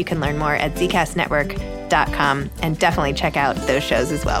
You can learn more at zcastnetwork.com and definitely check out those shows as well.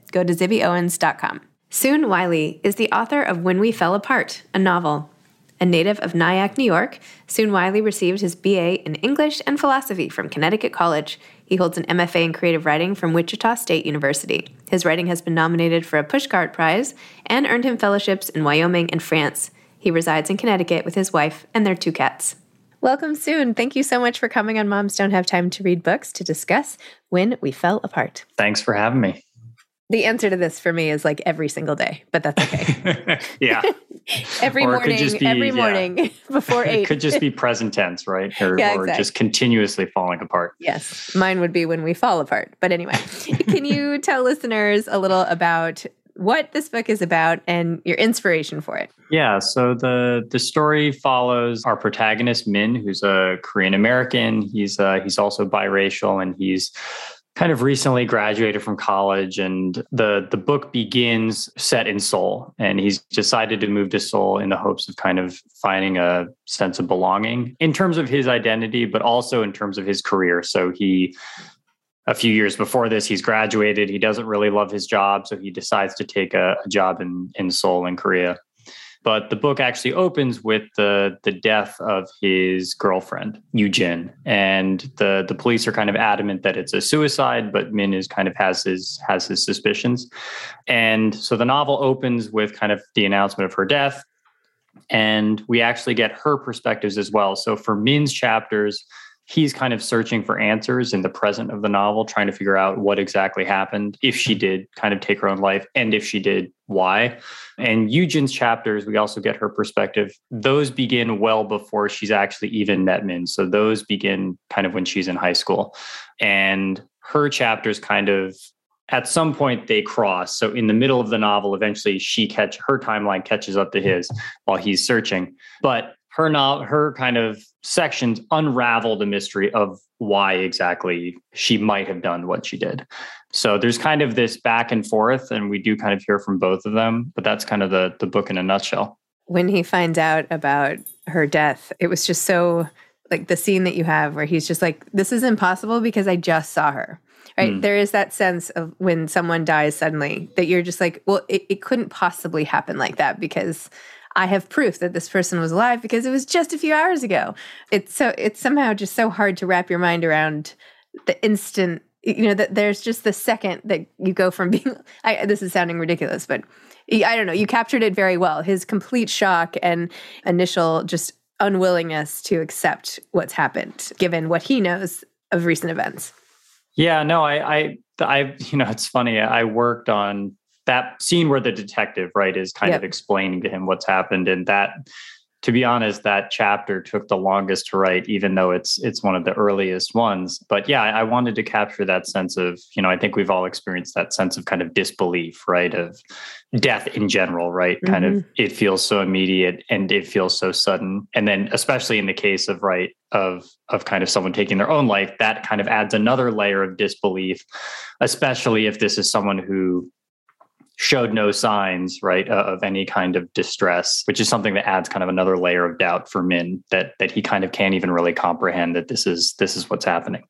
go to zibbyowens.com. Soon Wiley is the author of When We Fell Apart, a novel. A native of Nyack, New York, Soon Wiley received his BA in English and Philosophy from Connecticut College. He holds an MFA in Creative Writing from Wichita State University. His writing has been nominated for a Pushcart Prize and earned him fellowships in Wyoming and France. He resides in Connecticut with his wife and their two cats. Welcome soon. Thank you so much for coming on Moms Don't Have Time to Read Books to discuss When We Fell Apart. Thanks for having me. The answer to this for me is like every single day, but that's okay. yeah. every Or it could morning, just be- every yeah. morning before eight. It could just be present tense, right? Or, Yeah, or just continuously falling apart. yes, mine would be when we fall apart. But anyway, can you tell listeners a little about what this book is about and your inspiration for it? Yeah, so the the story follows our protagonist Min, who's a Korean American. He's uh, he's also biracial, and he's kind of recently graduated from college. And the the book begins set in Seoul, and he's decided to move to Seoul in the hopes of kind of finding a sense of belonging in terms of his identity, but also in terms of his career. So he a few years before this, he's graduated. He doesn't really love his job, so he decides to take a, a job in in Seoul in Korea. But the book actually opens with the the death of his girlfriend, Yujin. And the the police are kind of adamant that it's a suicide, but Min is kind of has his has his suspicions. And so the novel opens with kind of the announcement of her death. And we actually get her perspectives as well. So for Min's chapters, he's kind of searching for answers in the present of the novel, trying to figure out what exactly happened, if she did kind of take her own life, and if she did, why. And Yujin's chapters, we also get her perspective. Those begin well before she's actually even met Min. So those begin kind of when she's in high school. And her chapters kind of at some point they cross. So in the middle of the novel, eventually she catch her timeline catches up to his while he's searching. But her not her kind of sections unravel the mystery of why exactly she might have done what she did. So there's kind of this back and forth, and we do kind of hear from both of them. But that's kind of the the book in a nutshell. When he finds out about her death, it was just so like the scene that you have where he's just like, "This is impossible because I just saw her." Right? Mm. There is that sense of when someone dies suddenly that you're just like, "Well, it, it couldn't possibly happen like that because." I have proof that this person was alive because it was just a few hours ago. It's so it's somehow just so hard to wrap your mind around the instant you know that there's just the second that you go from being I, this is sounding ridiculous but i don't know you captured it very well. His complete shock and initial just unwillingness to accept what's happened given what he knows of recent events. Yeah no i i i you know it's funny. I worked on that scene where the detective right is kind yep. of explaining to him what's happened and that to be honest that chapter took the longest to write even though it's it's one of the earliest ones but yeah I, wanted to capture that sense of you know i think we've all experienced that sense of kind of disbelief right of death in general right mm-hmm. kind of mm-hmm. it feels so immediate and it feels so sudden and then especially in the case of right of of kind of someone taking their own life that kind of adds another layer of disbelief especially if this is someone who showed no signs, right, uh, of any kind of distress, which is something that adds kind of another layer of doubt for Min that that he kind of can't even really comprehend that this is this is what's happening.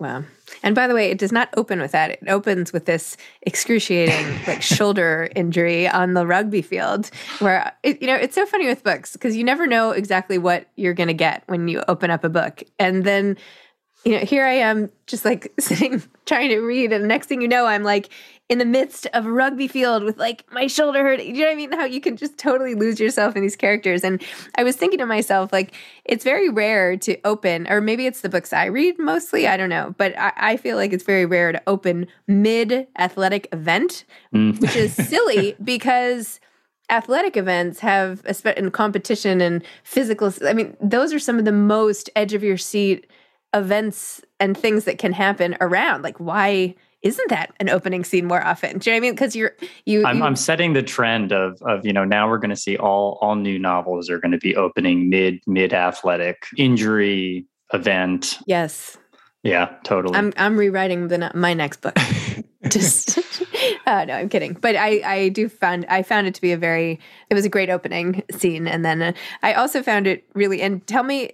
Wow. And by the way, it does not open with that. It opens with this excruciating like shoulder injury on the rugby field where it, you know, it's so funny with books because you never know exactly what you're going to get when you open up a book. And then you know, here I am just like sitting trying to read and the next thing you know I'm like in the midst of a rugby field with like my shoulder hurting. You know what I mean? How you can just totally lose yourself in these characters. And I was thinking to myself, like, it's very rare to open, or maybe it's the books I read mostly. I don't know. But I, I feel like it's very rare to open mid athletic event, mm. which is silly because athletic events have in competition and physical i mean those are some of the most edge of your seat events and things that can happen around like why isn't that an opening scene more often? Do you know what I mean? Because you're you I'm, you, I'm setting the trend of of you know now we're going to see all all new novels are going to be opening mid mid athletic injury event. Yes. Yeah, totally. I'm I'm rewriting the my next book. Just uh, no, I'm kidding. But I I do found I found it to be a very it was a great opening scene, and then uh, I also found it really. And tell me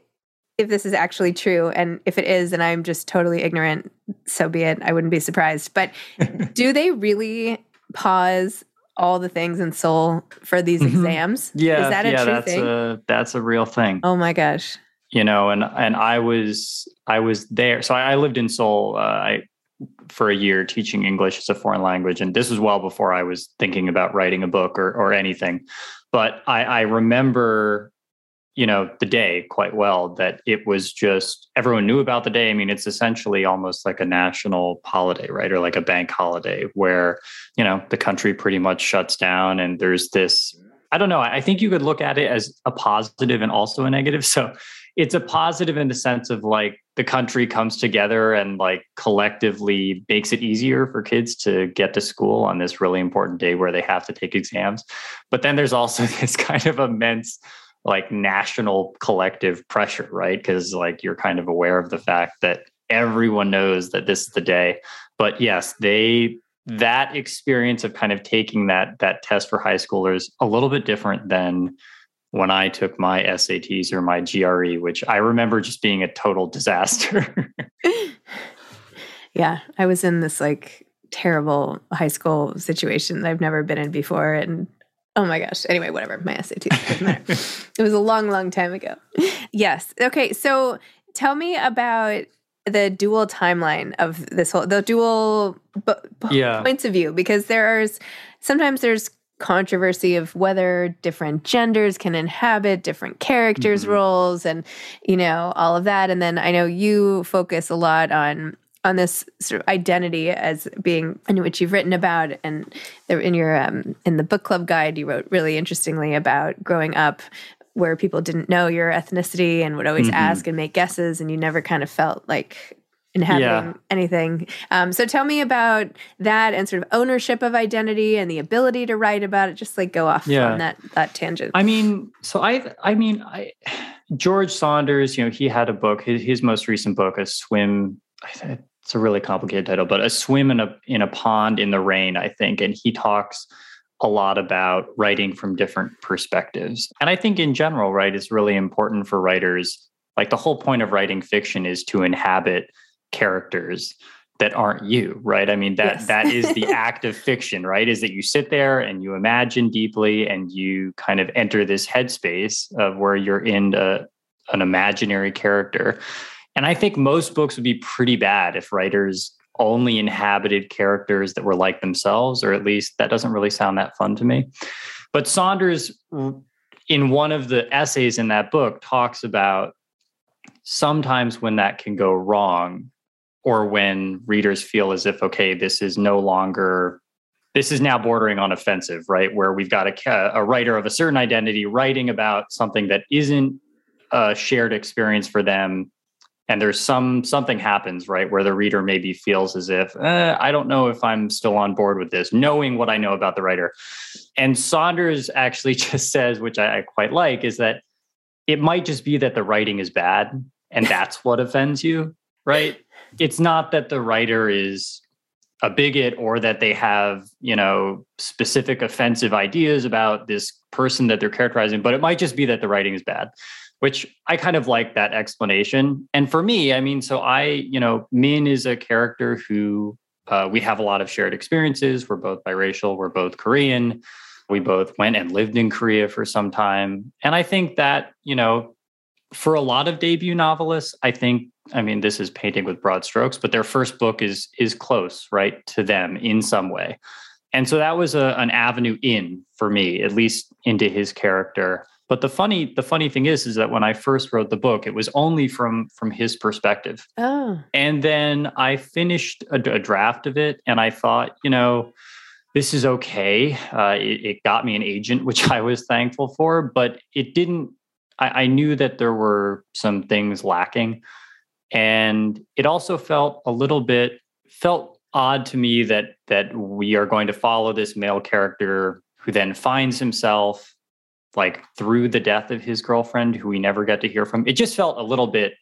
if this is actually true and if it is and i'm just totally ignorant so be it. I wouldn't be surprised. But do they really pause all the things in Seoul for these mm-hmm. exams? Yeah is that a yeah, true that's thing? a that's a real thing. Oh my gosh. You know and and i was i was there. So i, I lived in seoul uh, i for a year teaching english as a foreign language and this was well before i was thinking about writing a book or or anything. But i i remember you know the day quite well that it was just everyone knew about the day. I mean it's essentially almost like a national holiday right? Or like a bank holiday where you know the country pretty much shuts down and there's this i don't know i think you could look at it as a positive and also a negative. So it's a positive in the sense of like the country comes together and like collectively makes it easier for kids to get to school on this really important day where they have to take exams. But then there's also this kind of immense like national collective pressure, right? Because like you're kind of aware of the fact that everyone knows that this is the day. But yes, they that experience of kind of taking that that test for high schoolers a little bit different than when I took my SATs or my GRE, which I remember just being a total disaster. yeah, I was in this like terrible high school situation that I've never been in before and Oh my gosh. Anyway, whatever. My SAT doesn't matter. it was a long, long time ago. Yes. Okay. So tell me about the dual timeline of this whole the dual b- yeah. points of view because there's sometimes there's controversy of whether different genders can inhabit different characters mm-hmm. roles and you know all of that and then i know you focus a lot on on this sort of identity as being in which you've written about and in your um, in the book club guide you wrote really interestingly about growing up where people didn't know your ethnicity and would always mm-hmm. ask and make guesses and you never kind of felt like inhabiting yeah. anything um, so tell me about that and sort of ownership of identity and the ability to write about it just like go off yeah. on that that tangent i mean so i i mean i george saunders you know he had a book his, his most recent book a swim it's a really complicated title, but a swim in a in a pond in the rain, I think. And he talks a lot about writing from different perspectives. And I think in general, right, it's really important for writers. Like the whole point of writing fiction is to inhabit characters that aren't you, right? I mean, that yes. that is the act of fiction, right? Is that you sit there and you imagine deeply and you kind of enter this headspace of where you're in a, an imaginary character. And I think most books would be pretty bad if writers only inhabited characters that were like themselves, or at least that doesn't really sound that fun to me. But Saunders, in one of the essays in that book, talks about sometimes when that can go wrong, or when readers feel as if, okay, this is no longer this is now bordering on offensive, right? Where we've got a, a writer of a certain identity writing about something that isn't a shared experience for them and there's some something happens right where the reader maybe feels as if eh, i don't know if i'm still on board with this knowing what i know about the writer. And saunders actually just says which i, I quite like is that it might just be that the writing is bad and that's what offends you right? It's not that the writer is a bigot or that they have you know specific offensive ideas about this person that they're characterizing but it might just be that the writing is bad which I kind of like that explanation. And for me, I mean, so I, you know, Min is a character who uh, we have a lot of shared experiences. We're both biracial, we're both Korean. We both went and lived in Korea for some time. And I think that, you know, for a lot of debut novelists, I think, I mean, this is painting with broad strokes, but their first book is is close, right, to them in some way. And so that was a, an avenue in for me, at least into his character. But the funny the funny thing is is that when I first wrote the book, it was only from from his perspective. Oh. And then I finished a, a draft of it, and I thought, you know, this is okay. Uh, it, it, got me an agent, which I was thankful for, but it didn't. I, I knew that there were some things lacking, and it also felt a little bit felt odd to me that that we are going to follow this male character who then finds himself like through the death of his girlfriend, who we never get to hear from. It just felt a little bit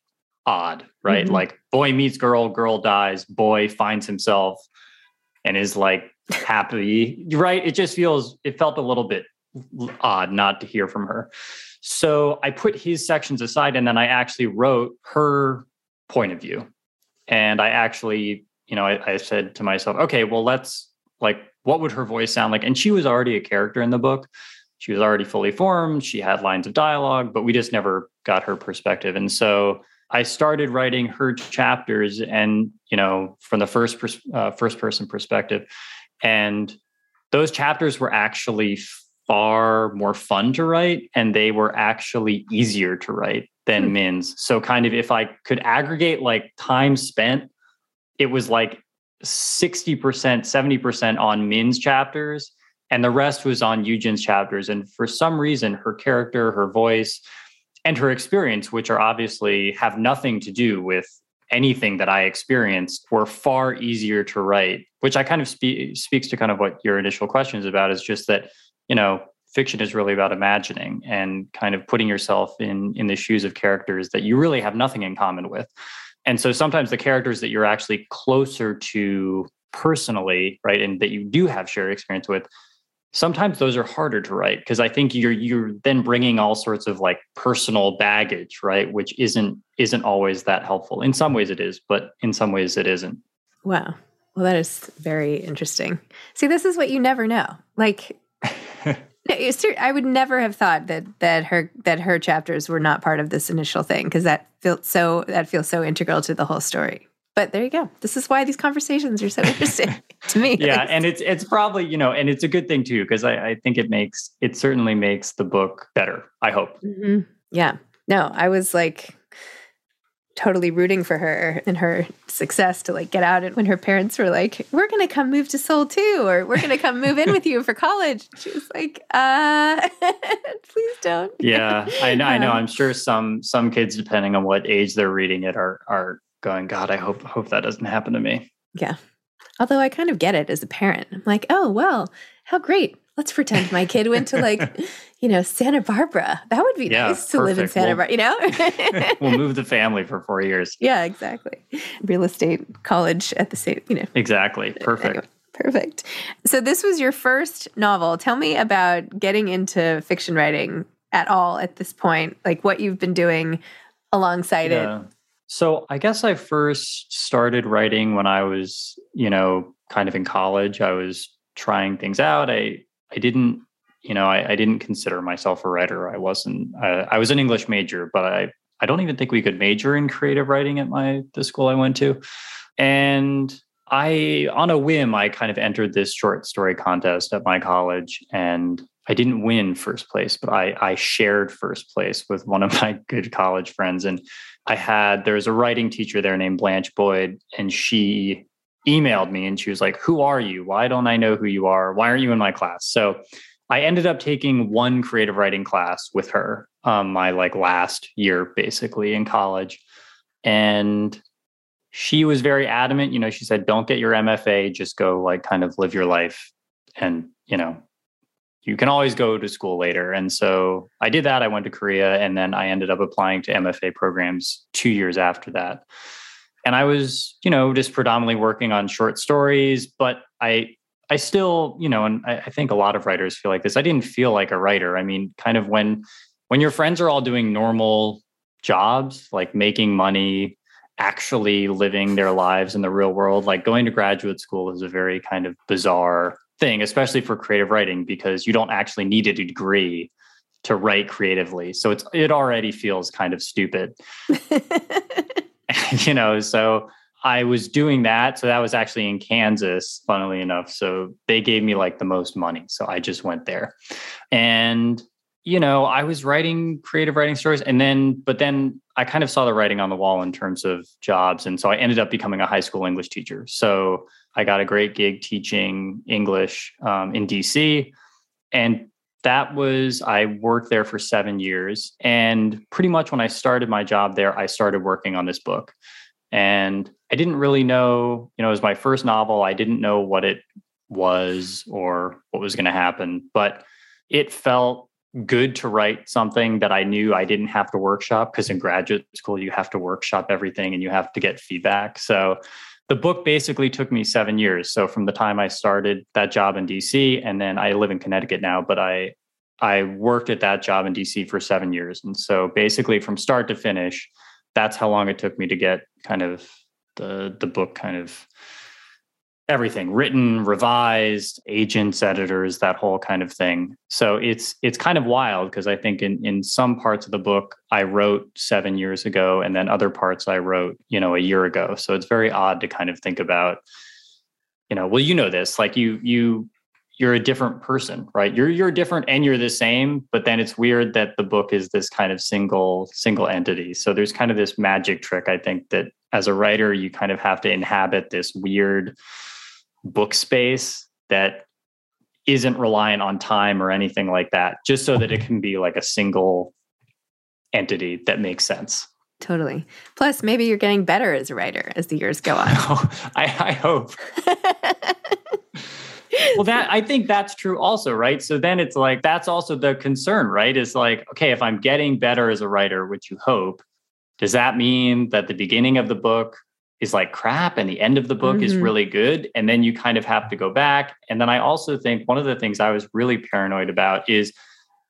odd, right? Mm-hmm. Like boy meets girl, girl dies, boy finds himself and is like happy, right? It just feels, it felt a little bit odd not to hear from her. So I put his sections aside and then I actually wrote her point of view. And I actually, you know, I, I said to myself, okay, well, let's like, what would her voice sound like? And she was already a character in the book she was already fully formed. She had lines of dialogue, but we just never got her perspective. And so I started writing her chapters, and you know, from the first pers- uh, first person perspective, and those chapters were actually far more fun to write, and they were actually easier to write than hmm. Min's. So, kind of, if I could aggregate like time spent, it was like sixty percent, seventy percent on Min's chapters and the rest was on Yujin's chapters. And for some reason, her character, her voice, and her experience, which are obviously have nothing to do with anything that I experienced, were far easier to write. Which I kind of spe- speaks to kind of what your initial question is about. Is just that you know fiction is really about imagining and kind of putting yourself in in the shoes of characters that you really have nothing in common with. And so sometimes the characters that you're actually closer to personally, right, and that you do have shared experience with, sometimes those are harder to write because i think you're you're then bringing all sorts of like personal baggage right? Which isn't isn't always that helpful. In some ways it is but in some ways it isn't. Wow. Well that is very interesting. See this is what you never know. Like I would never have thought that that her that her chapters were not part of this initial thing because that feels so that feels so integral to the whole story. But there you go. This is why these conversations are so interesting to me. Yeah, and it's it's probably you know, and it's a good thing too because I, I think it makes it certainly makes the book better. I hope. Mm-hmm. Yeah. No, I was like totally rooting for her and her success to like get out and when her parents were like we're going to come move to seoul too or we're going to come move in with you for college she was like uh please don't yeah i know i know um, i'm sure some some kids depending on what age they're reading it are are going god i hope hope that doesn't happen to me yeah although i kind of get it as a parent i'm like oh well how great let's pretend my kid went to like, you know, Santa Barbara. That would be yeah, nice to perfect. live in Santa Barbara, you know? we'll move the family for four years. Yeah, exactly. Real estate college at the same, you know. Exactly. Perfect. Anyway, perfect. So this was your first novel. Tell me about getting into fiction writing at all at this point, like what you've been doing alongside yeah. it. So I guess I first started writing when I was, you know, kind of in college. I was trying things out. I I didn't, you know, I, I didn't consider myself a writer. I wasn't. Uh, I was an English major, but I I don't even think we could major in creative writing at my the school I went to, and I on a whim I kind of entered this short story contest at my college and I didn't win first place, but I I shared first place with one of my good college friends and I had there was a writing teacher there named Blanche Boyd and she emailed me and she was like, Who are you? Why don't I know who you are? Why aren't you in my class? So I ended up taking one creative writing class with her, um, my like last year basically in college. And she was very adamant. You know, she said, Don't get your MFA, just go like kind of live your life. And, you know, you can always go to school later. And so I did that. I went to Korea and then I ended up applying to MFA programs two years after that and I was, you know, just predominantly working on short stories, but I I still, you know, and I, I, think a lot of writers feel like this. I didn't feel like a writer. I mean, kind of when when your friends are all doing normal jobs, like making money, actually living their lives in the real world, like going to graduate school is a very kind of bizarre thing, especially for creative writing, because you don't actually need a degree to write creatively. So it's it already feels kind of stupid. you know, so I was doing that. So that was actually in Kansas, funnily enough. So they gave me like the most money. So I just went there. And, you know, I was writing creative writing stories. And then, but then I kind of saw the writing on the wall in terms of jobs. And so I ended up becoming a high school English teacher. So I got a great gig teaching English um, in DC. And that was i worked there for seven years and pretty much when i started my job there i started working on this book and i didn't really know you know it was my first novel i didn't know what it was or what was going to happen but it felt good to write something that i knew i didn't have to workshop because in graduate school you have to workshop everything and you have to get feedback so the book basically took me seven years. So from the time I started that job in DC, and then I live in Connecticut now, but I I worked at that job in DC for seven years. And so basically from start to finish, that's how long it took me to get kind of the the book kind of everything written revised agents editors that whole kind of thing. So it's it's kind of wild because i think in in some parts of the book i wrote 7 years ago and then other parts i wrote you know a year ago. So it's very odd to kind of think about you know well you know this like you you you're a different person right? You're you're different and you're the same but then it's weird that the book is this kind of single single entity. So there's kind of this magic trick i think that as a writer you kind of have to inhabit this weird book space that isn't reliant on time or anything like that, just so that it can be like a single entity that makes sense. Totally. Plus, maybe you're getting better as a writer as the years go on. I, I hope. well, that I think that's true also, right? So then it's like that's also the concern, right? Is like, okay, if I'm getting better as a writer, which you hope, does that mean that the beginning of the book is like crap and the end of the book mm-hmm. is really good and then you kind of have to go back and then i also think one of the things i was really paranoid about is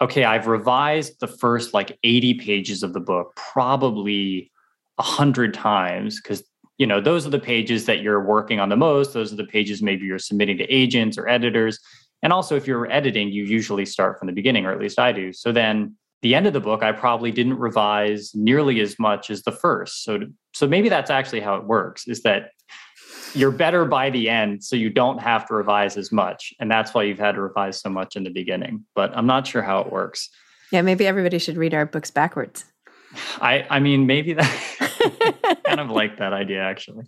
okay i've revised the first like 80 pages of the book probably a hundred times because you know those are the pages that you're working on the most those are the pages maybe you're submitting to agents or editors And also, if you're editing, you usually start from the beginning, or at least I do. So then the end of the book, I probably didn't revise nearly as much as the first. So, so maybe that's actually how it works is that you're better by the end so you don't have to revise as much. And that's why you've had to revise so much in the beginning. But i'm not sure how it works. Yeah maybe everybody should read our books backwards. I i mean maybe that kind of like that idea actually.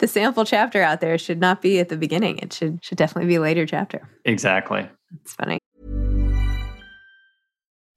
The sample chapter out there should not be at the beginning. It should should definitely be a later chapter. Exactly. It's funny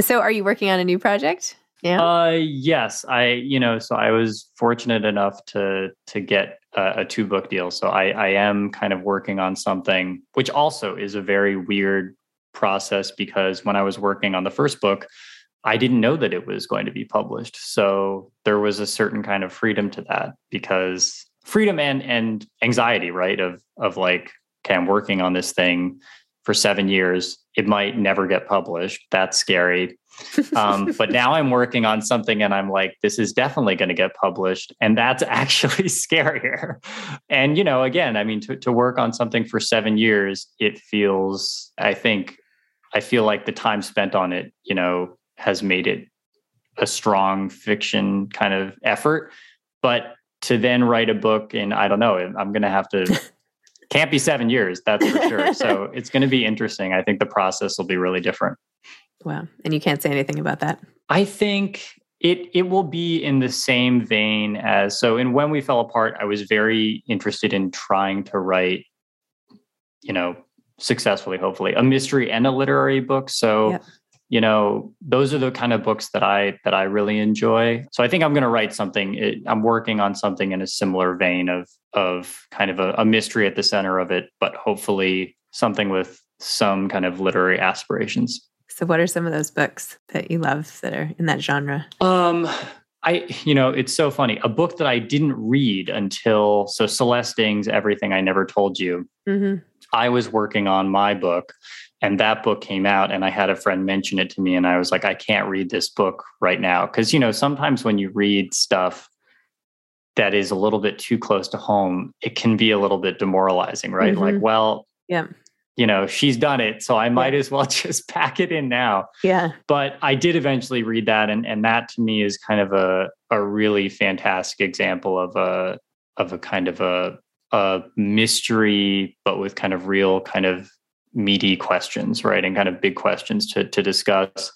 So are you working on a new project yeah uh yes i you know so i was fortunate enough to to get a, a two book deal so i i am kind of working on something which also is a very weird process because when i was working on the first book I didn't know that it was going to be published. So there was a certain kind of freedom to that because freedom and and anxiety, right? Of of like, okay, I'm working on this thing for seven years. It might never get published. That's scary. Um, but now I'm working on something and I'm like, this is definitely going to get published. And that's actually scarier. And, you know, again, I mean, to, to work on something for seven years, it feels, I think, I feel like the time spent on it, you know, has made it a strong fiction kind of effort. But to then write a book and I don't know, I'm going to have to, can't be seven years, that's for sure. so it's going to be interesting. I think the process will be really different. Wow. And you can't say anything about that. I think it it will be in the same vein as so in when we fell apart i was very interested in trying to write you know successfully hopefully a mystery and a literary book so yep you know those are the kind of books that i that i really enjoy. So i think i'm going to write something it, i'm working on something in a similar vein of of kind of a, a, mystery at the center of it but hopefully something with some kind of literary aspirations. So what are some of those books that you love that are in that genre? Um i you know it's so funny. A book that i didn't read until so celeste ng's everything i never told you. Mm-hmm. i was working on my book and that book came out and i had a friend mention it to me and i was like i can't read this book right now. Because you know sometimes when you read stuff that is a little bit too close to home it can be a little bit demoralizing right? Mm-hmm. like well yeah. you know she's done it so i might yeah. as well just pack it in now. Yeah. But i did eventually read that and and that to me is kind of a a really fantastic example of a of a kind of a a mystery but with kind of real kind of meaty questions, right? And kind of big questions to to discuss.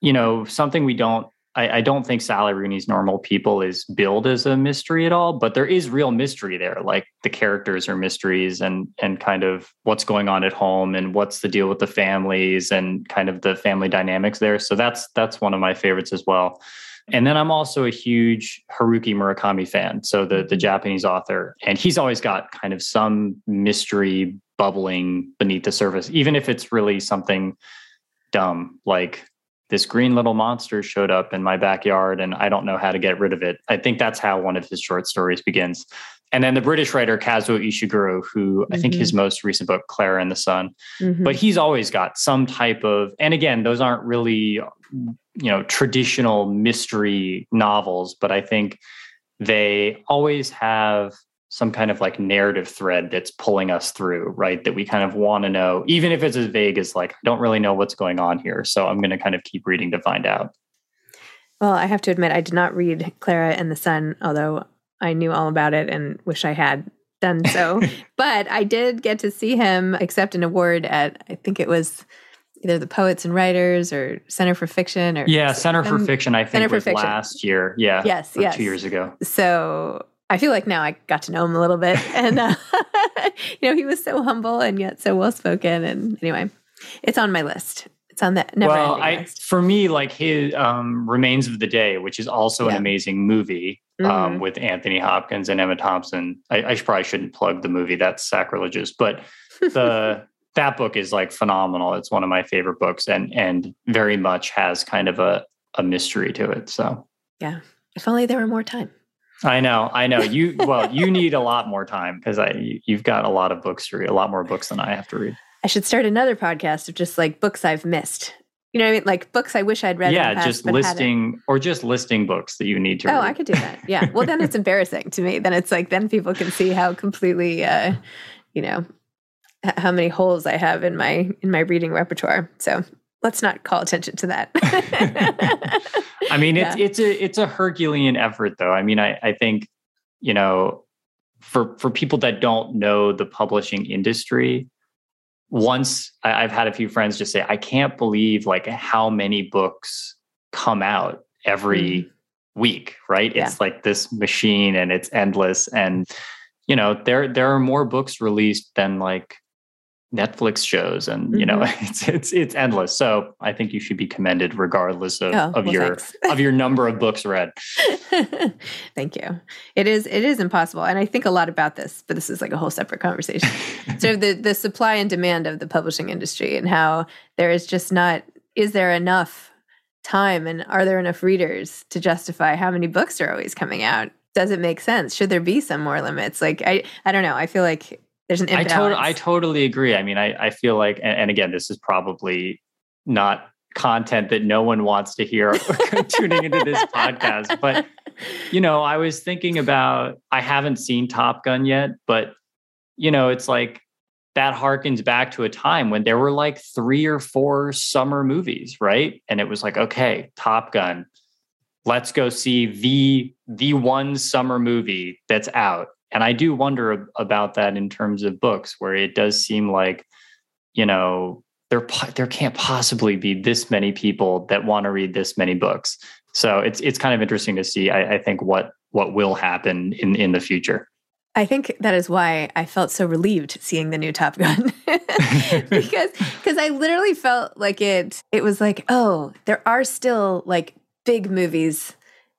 You know, something we don't I, I, don't think Sally Rooney's normal people is billed as a mystery at all, but there is real mystery there. Like the characters are mysteries and and kind of what's going on at home and what's the deal with the families and kind of the family dynamics there. So that's that's one of my favorites as well. And then I'm also a huge Haruki Murakami fan, so the the mm-hmm. Japanese author, and he's always got kind of some mystery bubbling beneath the surface, even if it's really something dumb like this green little monster showed up in my backyard and I don't know how to get rid of it. I think that's how one of his short stories begins. and then the British writer Kazuo Ishiguro, who mm-hmm. I think his mm-hmm. most recent book, Klara and the Sun, mm-hmm. but he's always got some type of, and again, those aren't really, you know, traditional mystery novels, but I think they always have some kind of like narrative thread that's pulling us through, right? That we kind of want to know, even if it's as vague as like, I don't really know what's going on here. So I'm going to kind of keep reading to find out. Well, I have to admit, I did not read Klara and the Sun, although I knew all about it and wish I had done so. but I did get to see him accept an award at, I think it was either the Poets and Writers or Center for Fiction or yeah, Center for Fiction. I think was last year. Yeah, yes, yes, two years ago. So I feel like now I got to know him a little bit, and uh, you know he was so humble and yet so well spoken. And anyway, it's on my list. It's on the never well, I, list. for me, like his um, Remains of the Day, which is also yeah. an amazing movie um, mm-hmm. with Anthony Hopkins and Emma Thompson. I, I probably shouldn't plug the movie; that's sacrilegious. But the that book is like phenomenal. It's one of my favorite books, and and very much has kind of a a mystery to it. So yeah, if only there were more time. I know, I know. You well, you need a lot more time because I you've got a lot of books to read, a lot more books than I have to read. I should start another podcast of just like books I've missed. You know what I mean? Like books I wish I'd read. Yeah, past, just listing or just listing books that you need to. Read. Oh, read. I could do that. Yeah. Well, then it's embarrassing to me. Then it's like then people can see how completely, uh, you know, how many holes I have in my in my reading repertoire. So let's not call attention to that. I mean, it's yeah. it's a it's a Herculean effort, though. I mean, I I think you know, for for people that don't know the publishing industry, once I, have had a few friends just say, I can't believe like how many books come out every mm week, right? Yeah. It's like this machine and it's endless. And, you know, there there are more books released than like Netflix shows, and mm-hmm. you know mm-hmm. it's it's it's endless. So I think you should be commended regardless of, oh, of well, your of your number of books read. Thank you. It is it is impossible, and I think a lot about this, but this is like a whole separate conversation. so the the supply and demand of the publishing industry, and how there is just not is there enough time, and are there enough readers to justify how many books are always coming out? Does it make sense? Should there be some more limits? Like I I don't know. I feel like there's an imbalance. I, to- I totally agree. I mean, I, I feel like, and, and again, this is probably not content that no one wants to hear tuning into this podcast. But, you know, I was thinking about, I haven't seen Top Gun yet, but, you know, it's like that harkens back to a time when there were like three or four summer movies, right? And it was like, okay, Top Gun, let's go see the the one summer movie that's out and I do wonder about that in terms of books, where it does seem like, you know, there there can't possibly be this many people that want to read this many books. So it's it's kind of interesting to see. I, I think what what will happen in in the future. I think that is why I felt so relieved seeing the new Top Gun because because I literally felt like it it was like oh there are still like big movies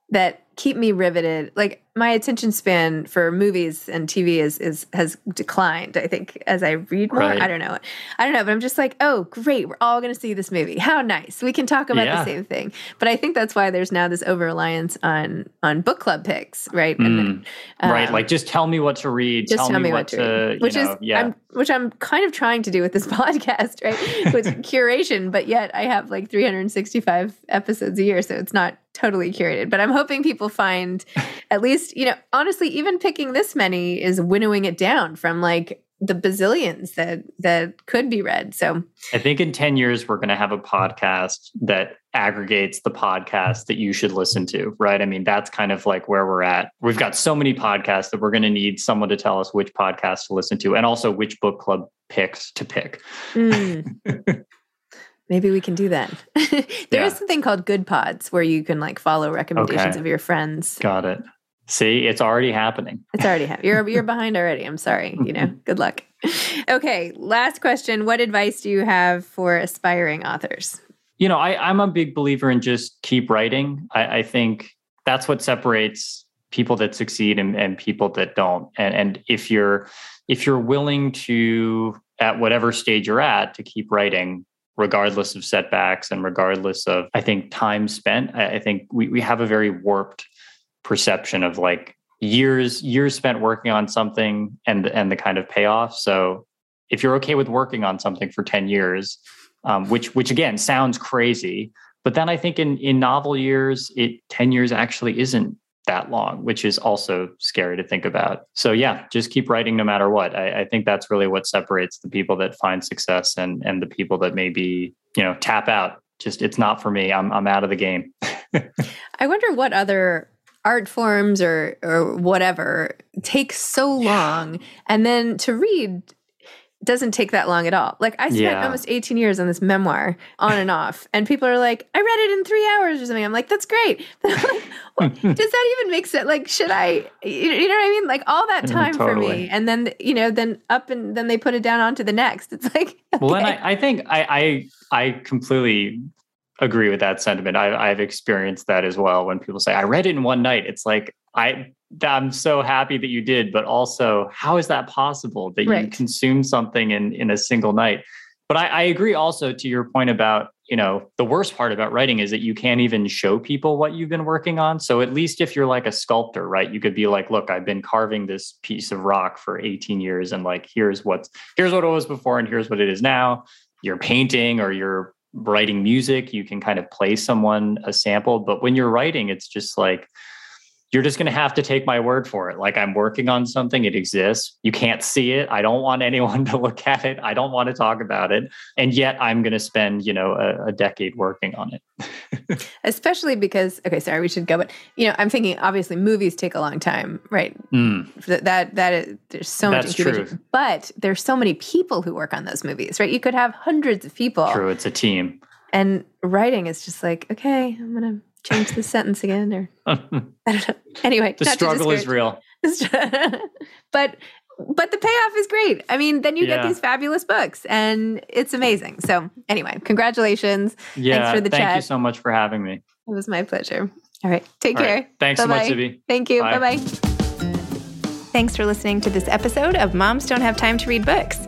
that keep me riveted. Like my attention span for movies and TV is is has declined. I think as I read more. Right. I don't know. I don't know, but I'm just like, oh, great, we're all going to see this movie. How nice. We can talk about yeah. the same thing. But I think that's why there's now this over reliance on on book club picks, right? Mm. And, um, right. Like just tell me what to read. Just tell, tell me, what, what to, read. Which know, is yeah. I'm, which I'm kind of trying to do with this podcast, right? with curation, but yet I have like 365 episodes a year, so it's not totally curated. But I'm hoping people find at least, you know, honestly, even picking this many is winnowing it down from like the bazillions that that could be read. So I think in 10 years we're going to have a podcast that aggregates the podcast that you should listen to, right? I mean, that's kind of like where we're at. We've got so many podcasts that we're going to need someone to tell us which podcast to listen to and also which book club picks to pick. Mm. Maybe we can do that. there yeah. is something called Good Pods where you can like follow recommendations okay. of your friends. Got it. See, it's already happening. It's already happening. You're you're behind already. I'm sorry. You know, good luck. Okay, last question. What advice do you have for aspiring authors? You know, I, I'm a big believer in just keep writing. I, I think that's what separates people that succeed and, and people that don't. And and if you're if you're willing to at whatever stage you're at to keep writing, regardless of setbacks and regardless of, I think, time spent. I, think we, we have a very warped perception of like years years spent working on something and and the kind of payoff. So if you're okay with working on something for 10 years, um, which which again sounds crazy, but then I think in in novel years, it 10 years actually isn't that long, which is also scary to think about. So yeah, just keep writing no matter what. I, I, think that's really what separates the people that find success and and the people that maybe you know tap out. Just it's not for me. I'm I'm out of the game. I wonder what other art forms or or whatever takes so long, and then to read doesn't take that long at all. Like I spent yeah. almost 18 years on this memoir on and off, and people are like, I read it in three hours or something. I'm like, that's great. like, well, does that even make sense? Like, should I, you know what I mean? Like all that mm, time totally. for me. And then, you know, then up and then they put it down onto the next. It's like, okay. well, and I, I think I, I, I completely agree with that sentiment. I, I've experienced that as well. When people say, I read it in one night, it's like, I I'm so happy that you did, but also how is that possible that right. you consume something in in a single night? But I, I, agree also to your point about, you know, the worst part about writing is that you can't even show people what you've been working on. So at least if you're like a sculptor, right, you could be like, look, I've been carving this piece of rock for 18 years and like here's what's here's what it was before and here's what it is now. You're painting or you're writing music, you can kind of play someone a sample. But when you're writing, it's just like you're just going to have to take my word for it. Like I'm working on something, it exists. You can't see it. I don't want anyone to look at it. I don't want to talk about it. And yet I'm going to spend, you know, a, a decade working on it. Especially because, okay, sorry, we should go, but, you know, I'm thinking obviously movies take a long time, right? Mm. That, that is, there's so That's much incubation, but there's so many people who work on those movies, right? You could have hundreds of people. True. It's a team. And writing is just like, okay, I'm going to change the sentence again or I don't know. Anyway, the struggle is real. but but the payoff is great. I mean, then you yeah. get these fabulous books and it's amazing. So anyway, congratulations. Yeah, Thanks for the thank chat. you so much for having me. It was my pleasure. All right. Take All care. Right. Thanks Bye-bye. so much, Zibby. Thank you. Bye bye. Thanks for listening to this episode of Moms Don't Have Time to Read Books.